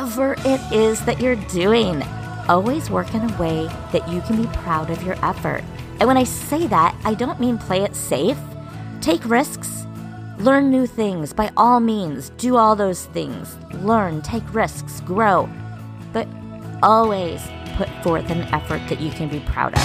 whatever it is that you're doing. Always work in a way that you can be proud of your effort. And when I say that, I don't mean play it safe. Take risks, learn new things by all means, do all those things. Learn, take risks, grow. But always put forth an effort that you can be proud of.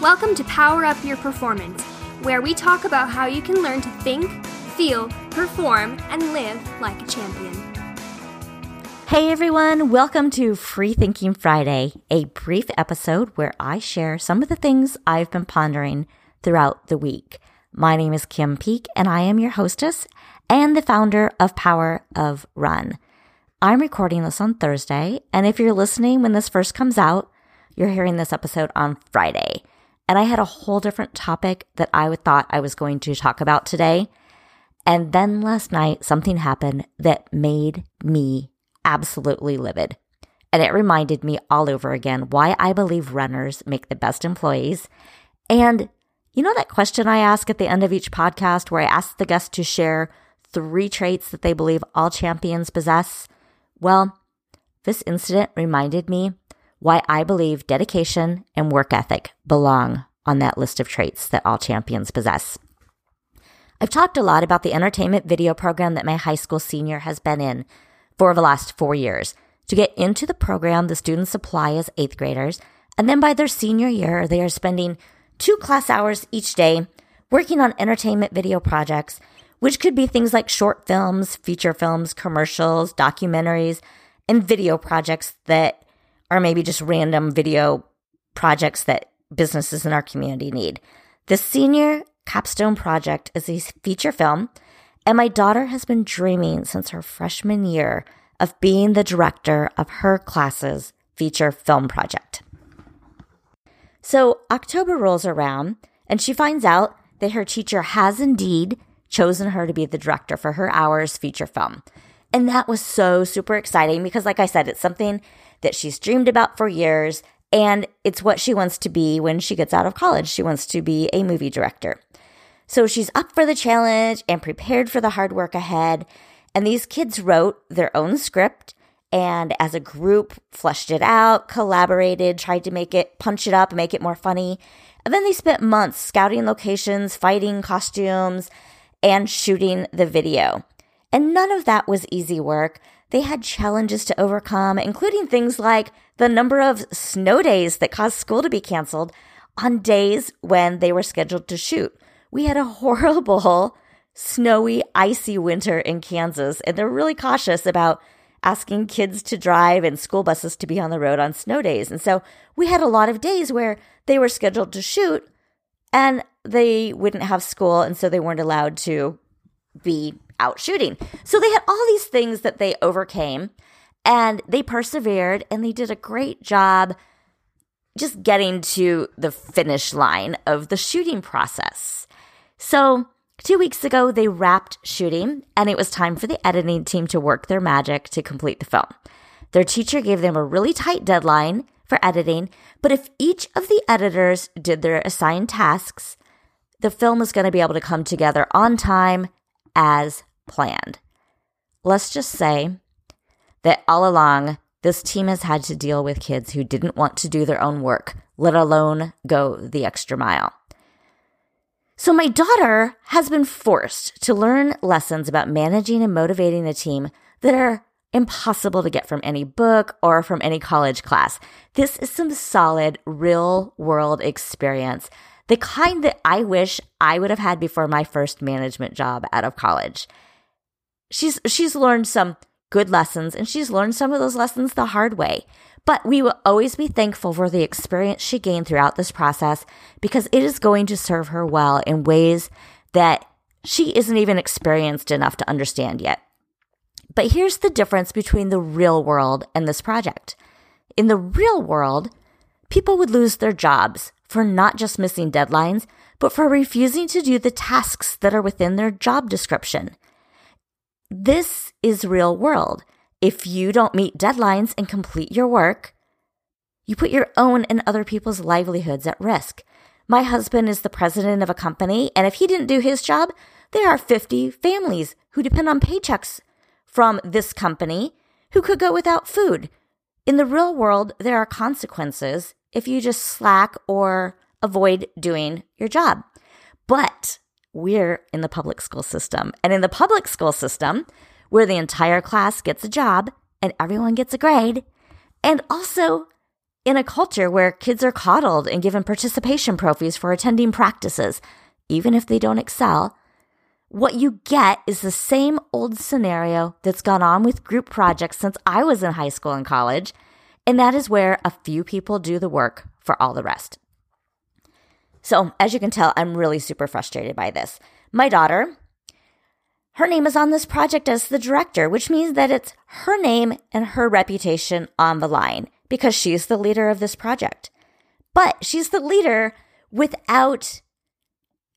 Welcome to Power Up Your Performance, where we talk about how you can learn to think, feel, perform, and live like a champion. Hey everyone, welcome to Free Thinking Friday, a brief episode where I share some of the things I've been pondering throughout the week. My name is Kim Peek and I am your hostess and the founder of Power of Run. I'm recording this on Thursday, and if you're listening when this first comes out, you're hearing this episode on Friday. And I had a whole different topic that I thought I was going to talk about today. And then last night, something happened that made me absolutely livid. And it reminded me all over again why I believe runners make the best employees. And you know that question I ask at the end of each podcast where I ask the guest to share three traits that they believe all champions possess? Well, this incident reminded me why I believe dedication and work ethic belong on that list of traits that all champions possess. I've talked a lot about the entertainment video program that my high school senior has been in for the last four years. To get into the program, the students apply as eighth graders, and then by their senior year, they are spending two class hours each day working on entertainment video projects which could be things like short films, feature films, commercials, documentaries, and video projects that are maybe just random video projects that businesses in our community need. The senior capstone project is a feature film, and my daughter has been dreaming since her freshman year of being the director of her class's feature film project. So October rolls around, and she finds out that her teacher has indeed chosen her to be the director for her hours feature film. And that was so super exciting because, like I said, it's something that she's dreamed about for years. And it's what she wants to be when she gets out of college. She wants to be a movie director. So she's up for the challenge and prepared for the hard work ahead. And these kids wrote their own script and as a group fleshed it out, collaborated, tried to make it punch it up, make it more funny. And then they spent months scouting locations, fighting costumes, and shooting the video. And none of that was easy work. They had challenges to overcome, including things like the number of snow days that caused school to be canceled on days when they were scheduled to shoot. We had a horrible, snowy, icy winter in Kansas, and they're really cautious about asking kids to drive and school buses to be on the road on snow days. And so we had a lot of days where they were scheduled to shoot and they wouldn't have school, and so they weren't allowed to be out shooting. So they had all these things that they overcame, and they persevered, and they did a great job just getting to the finish line of the shooting process. So, two weeks ago, they wrapped shooting, and it was time for the editing team to work their magic to complete the film. Their teacher gave them a really tight deadline for editing, but if each of the editors did their assigned tasks, the film is going to be able to come together on time as planned. Let's just say that all along, this team has had to deal with kids who didn't want to do their own work, let alone go the extra mile. So, my daughter has been forced to learn lessons about managing and motivating a team that are impossible to get from any book or from any college class. This is some solid real world experience the kind that I wish I would have had before my first management job out of college. She's she's learned some good lessons and she's learned some of those lessons the hard way. But we will always be thankful for the experience she gained throughout this process because it is going to serve her well in ways that she isn't even experienced enough to understand yet. But here's the difference between the real world and this project. In the real world, people would lose their jobs for not just missing deadlines, but for refusing to do the tasks that are within their job description. This is real world. If you don't meet deadlines and complete your work, you put your own and other people's livelihoods at risk. My husband is the president of a company, and if he didn't do his job, there are 50 families who depend on paychecks from this company who could go without food. In the real world, there are consequences if you just slack or avoid doing your job. But we're in the public school system. And in the public school system, where the entire class gets a job and everyone gets a grade, and also in a culture where kids are coddled and given participation trophies for attending practices, even if they don't excel, what you get is the same old scenario that's gone on with group projects since I was in high school and college, and that is where a few people do the work for all the rest. So, as you can tell, I'm really super frustrated by this. My daughter, her name is on this project as the director, which means that it's her name and her reputation on the line because she's the leader of this project. But she's the leader without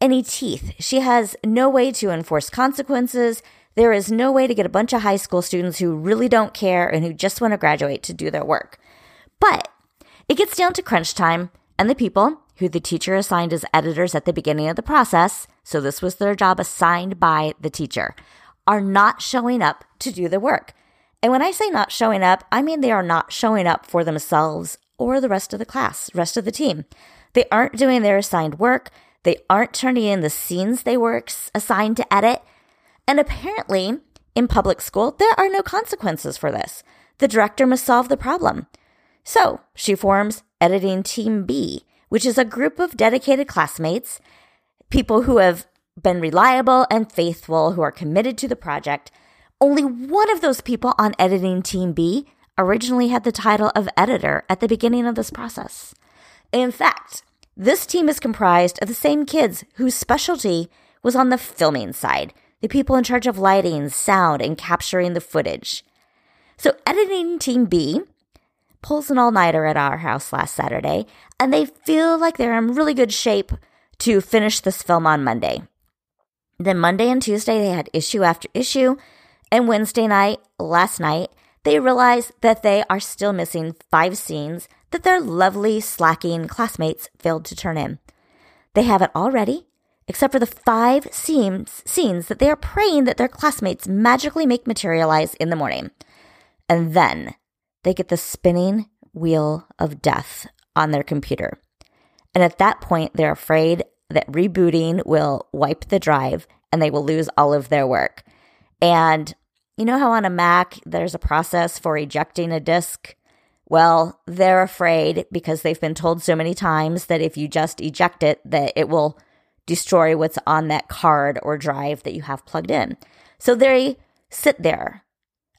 any teeth. She has no way to enforce consequences. There is no way to get a bunch of high school students who really don't care and who just want to graduate to do their work. But it gets down to crunch time, and the people who the teacher assigned as editors at the beginning of the process, so this was their job assigned by the teacher, are not showing up to do the work. And when I say not showing up, I mean they are not showing up for themselves or the rest of the class, rest of the team. They aren't doing their assigned work. They aren't turning in the scenes they were assigned to edit. And apparently, in public school, there are no consequences for this. The director must solve the problem. So she forms Editing Team B, which is a group of dedicated classmates, people who have been reliable and faithful, who are committed to the project. Only one of those people on Editing Team B originally had the title of editor at the beginning of this process. In fact, this team is comprised of the same kids whose specialty was on the filming side, the people in charge of lighting, sound, and capturing the footage. So, editing team B pulls an all nighter at our house last Saturday, and they feel like they're in really good shape to finish this film on Monday. Then, Monday and Tuesday, they had issue after issue, and Wednesday night, last night, they realize that they are still missing five scenes that their lovely, slacking classmates failed to turn in. They have it all ready, except for the five scenes, scenes that they are praying that their classmates magically make materialize in the morning. And then they get the spinning wheel of death on their computer. And at that point, they're afraid that rebooting will wipe the drive and they will lose all of their work. And you know how on a Mac there's a process for ejecting a disk? Well, they're afraid because they've been told so many times that if you just eject it, that it will destroy what's on that card or drive that you have plugged in. So they sit there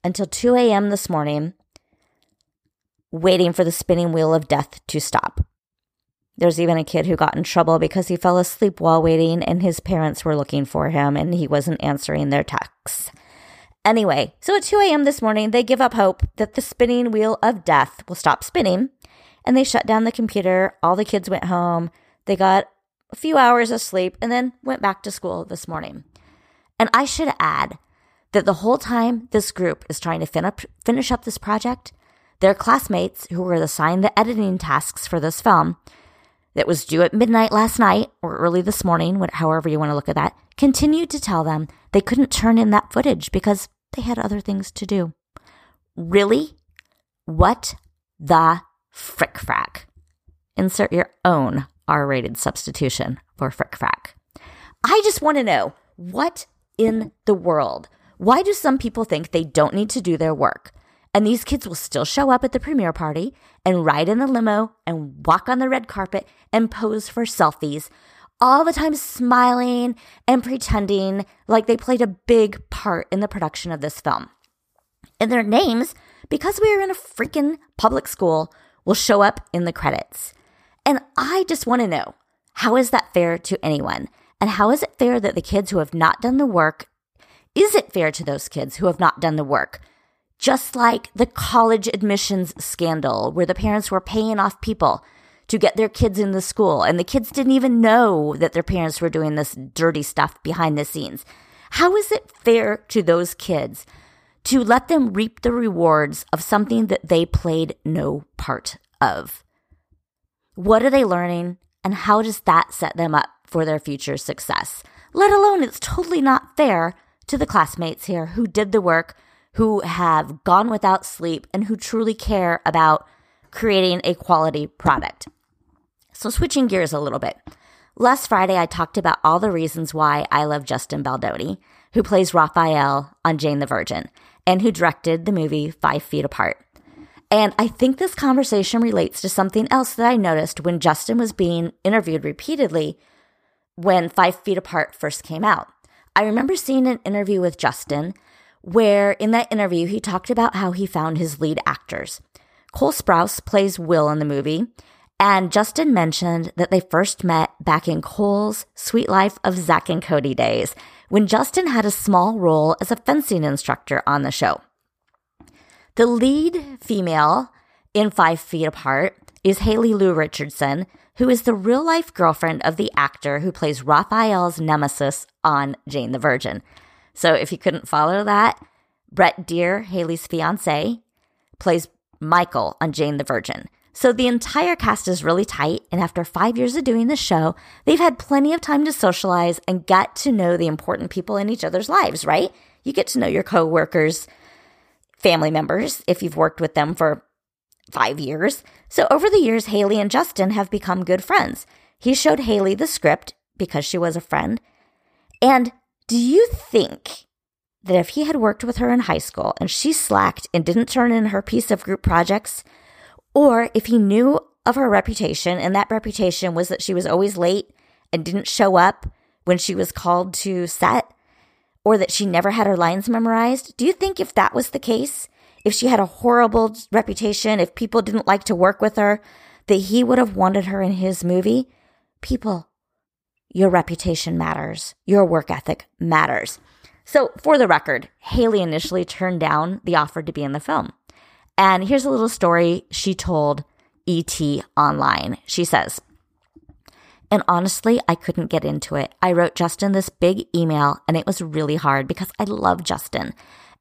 until 2 a.m. this morning, waiting for the spinning wheel of death to stop. There's even a kid who got in trouble because he fell asleep while waiting and his parents were looking for him and he wasn't answering their texts. Anyway, so at 2 a.m. this morning, they give up hope that the spinning wheel of death will stop spinning and they shut down the computer. All the kids went home. They got a few hours of sleep and then went back to school this morning. And I should add that the whole time this group is trying to fin finish up this project, their classmates who were assigned the editing tasks for this film that was due at midnight last night or early this morning, however you want to look at that, continued to tell them they couldn't turn in that footage because they had other things to do. Really? What the frick frack? Insert your own R rated substitution for frick frack. I just want to know what in the world? Why do some people think they don't need to do their work? And these kids will still show up at the premiere party and ride in the limo and walk on the red carpet and pose for selfies all the time smiling and pretending like they played a big part in the production of this film. And their names, because we are in a freaking public school, will show up in the credits. And I just want to know how is that fair to anyone? And how is it fair that the kids who have not done the work, is it fair to those kids who have not done the work? Just like the college admissions scandal, where the parents were paying off people to get their kids in the school. And the kids didn't even know that their parents were doing this dirty stuff behind the scenes. How is it fair to those kids to let them reap the rewards of something that they played no part of? What are they learning? And how does that set them up for their future success? let alone it's totally not fair to the classmates here who did the work, who have gone without sleep, and who truly care about creating a quality product. So, switching gears a little bit. Last Friday, I talked about all the reasons why I love Justin Baldoni, who plays Raphael on Jane the Virgin and who directed the movie Five Feet Apart. And I think this conversation relates to something else that I noticed when Justin was being interviewed repeatedly when Five Feet Apart first came out. I remember seeing an interview with Justin where in that interview he talked about how he found his lead actors. Cole Sprouse plays Will in the movie, and Justin mentioned that they first met back in Cole's Suite Life of Zack and Cody days when Justin had a small role as a fencing instructor on the show. The lead female in Five Feet Apart is Haley Lu Richardson, who is the real life girlfriend of the actor who plays Raphael's nemesis on Jane the Virgin. So if you couldn't follow that, Brett Dier, Haley's fiance, plays Michael on Jane the Virgin. So the entire cast is really tight, and after five years of doing the show, they've had plenty of time to socialize and get to know the important people in each other's lives, right? You get to know your coworkers, family members, if you've worked with them for five years. So over the years, Haley and Justin have become good friends. He showed Haley the script because she was a friend. And do you think that if he had worked with her in high school and she slacked and didn't turn in her piece of group projects, or if he knew of her reputation and that reputation was that she was always late and didn't show up when she was called to set, or that she never had her lines memorized, do you think if that was the case, if she had a horrible reputation, if people didn't like to work with her, that he would have wanted her in his movie? People, your reputation matters. Your work ethic matters. So, for the record, Haley initially turned down the offer to be in the film. And here's a little story she told ET online. She says, and honestly, I couldn't get into it. I wrote Justin this big email and it was really hard because I love Justin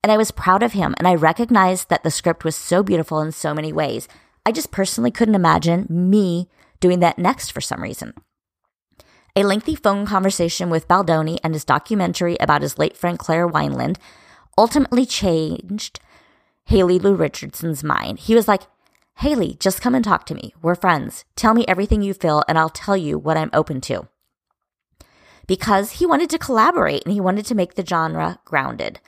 and I was proud of him and I recognized that the script was so beautiful in so many ways. I just personally couldn't imagine me doing that next for some reason. A lengthy phone conversation with Baldoni and his documentary about his late friend Claire Wineland ultimately changed Haley Lu Richardson's mind. He was like, Haley, just come and talk to me. We're friends. Tell me everything you feel, and I'll tell you what I'm open to. Because he wanted to collaborate and he wanted to make the genre grounded.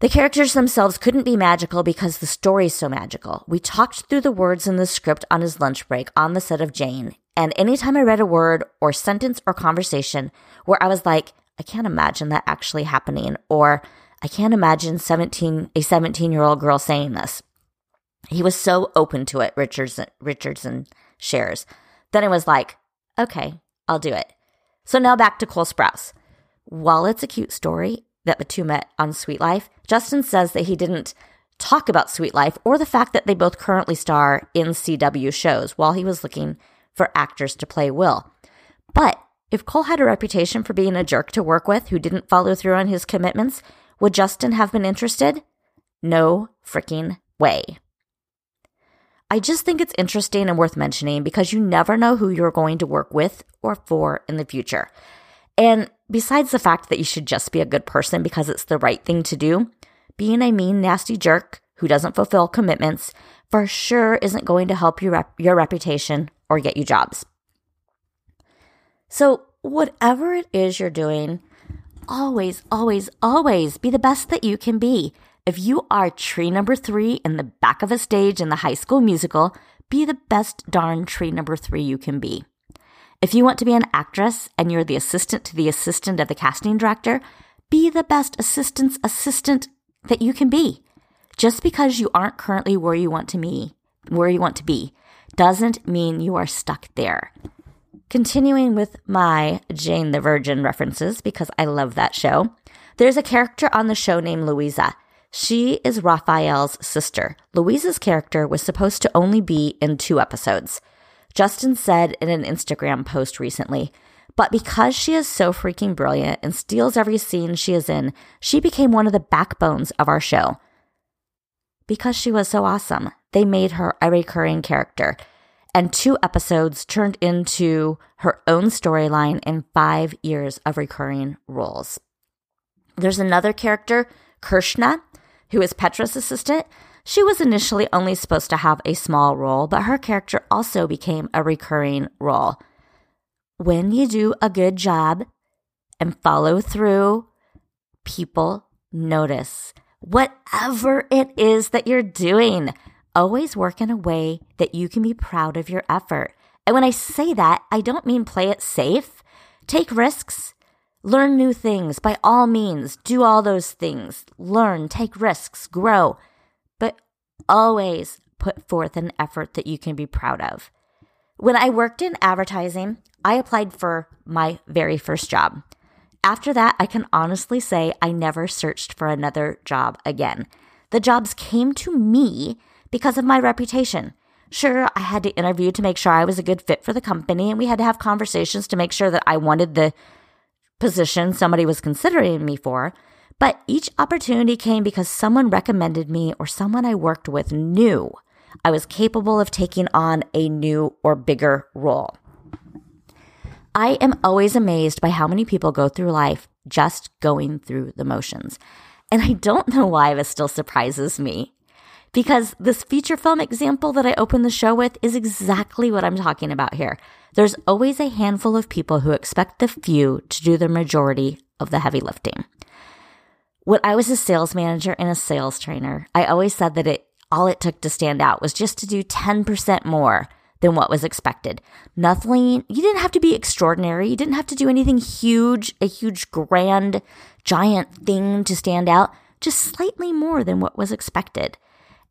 The characters themselves couldn't be magical because the story's so magical. We talked through the words in the script on his lunch break on the set of Jane, and anytime I read a word or sentence or conversation where I was like, I can't imagine that actually happening, or I can't imagine 17, a 17 year old girl saying this. He was so open to it, Richardson, Richardson shares. Then it was like, okay, I'll do it. So now back to Cole Sprouse. While it's a cute story that the two met on Suite Life, Justin says that he didn't talk about Suite Life or the fact that they both currently star in CW shows while he was looking for actors to play Will. But if Cole had a reputation for being a jerk to work with who didn't follow through on his commitments, would Justin have been interested? No freaking way. I just think it's interesting and worth mentioning because you never know who you're going to work with or for in the future. And besides the fact that you should just be a good person because it's the right thing to do, being a mean, nasty jerk who doesn't fulfill commitments for sure isn't going to help your, rep- your reputation or get you jobs. So, whatever it is you're doing, always, always, always be the best that you can be. If you are tree number three in the back of a stage in the high school musical, be the best darn tree number three you can be. If you want to be an actress and you're the assistant to the assistant of the casting director, be the best assistant's assistant that you can be. Just because you aren't currently where you want to be, where you want to be, doesn't mean you are stuck there. Continuing with my Jane the Virgin references, because I love that show, there's a character on the show named Luisa. She is Raphael's sister. Luisa's character was supposed to only be in two episodes. Justin said in an Instagram post recently, but because she is so freaking brilliant and steals every scene she is in, she became one of the backbones of our show. Because she was so awesome, they made her a recurring character. and two episodes turned into her own storyline in five years of recurring roles. There's another character, Krishna, who is Petra's assistant. She was initially only supposed to have a small role, but her character also became a recurring role. When you do a good job and follow through, people notice. Whatever it is that you're doing, always work in a way that you can be proud of your effort. And when I say that, I don't mean play it safe. Take risks, learn new things. By all means, do all those things. Learn, take risks, grow, but always put forth an effort that you can be proud of. When I worked in advertising, I applied for my very first job. After that, I can honestly say I never searched for another job again. The jobs came to me because of my reputation. Sure, I had to interview to make sure I was a good fit for the company, and we had to have conversations to make sure that I wanted the position somebody was considering me for. But each opportunity came because someone recommended me or someone I worked with knew I was capable of taking on a new or bigger role. I am always amazed by how many people go through life just going through the motions. And I don't know why this still surprises me. Because this feature film example that I opened the show with is exactly what I'm talking about here. There's always a handful of people who expect the few to do the majority of the heavy lifting. When I was a sales manager and a sales trainer, I always said that it all it took to stand out was just to do 10% more than what was expected. Nothing, you didn't have to be extraordinary. You didn't have to do anything huge, a huge, grand, giant thing to stand out, just slightly more than what was expected.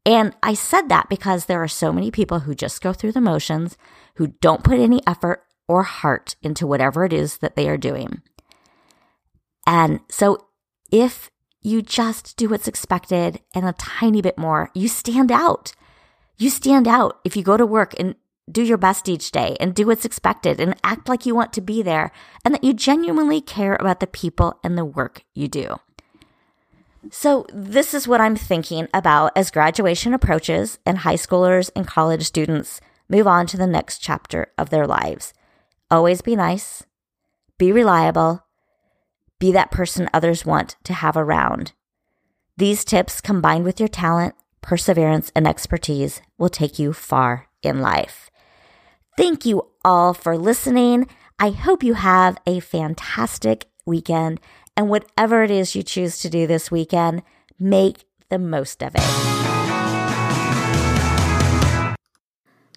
And I said that because there are so many people who just go through the motions, who don't put any effort or heart into whatever it is that they are doing. And so if you just do what's expected and a tiny bit more, you stand out. You stand out if you go to work and do your best each day and do what's expected and act like you want to be there and that you genuinely care about the people and the work you do. So, this is what I'm thinking about as graduation approaches and high schoolers and college students move on to the next chapter of their lives. Always be nice, be reliable, be that person others want to have around. These tips, combined with your talent, perseverance, and expertise, will take you far in life. Thank you all for listening. I hope you have a fantastic weekend. And whatever it is you choose to do this weekend, make the most of it.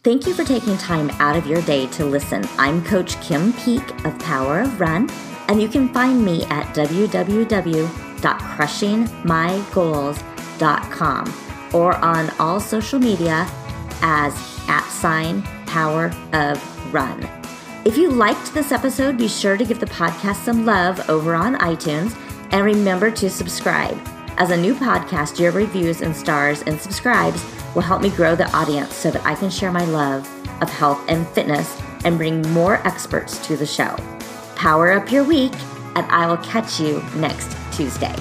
Thank you for taking time out of your day to listen. I'm Coach Kim Peek of Power of Run, and you can find me at www.crushingmygoals.com or on all social media as at sign power of run. If you liked this episode, be sure to give the podcast some love over on iTunes and remember to subscribe. As a new podcast, your reviews and stars and subscribes will help me grow the audience so that I can share my love of health and fitness and bring more experts to the show. Power up your week, and I will catch you next Tuesday.